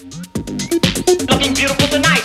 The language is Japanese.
Looking beautiful tonight.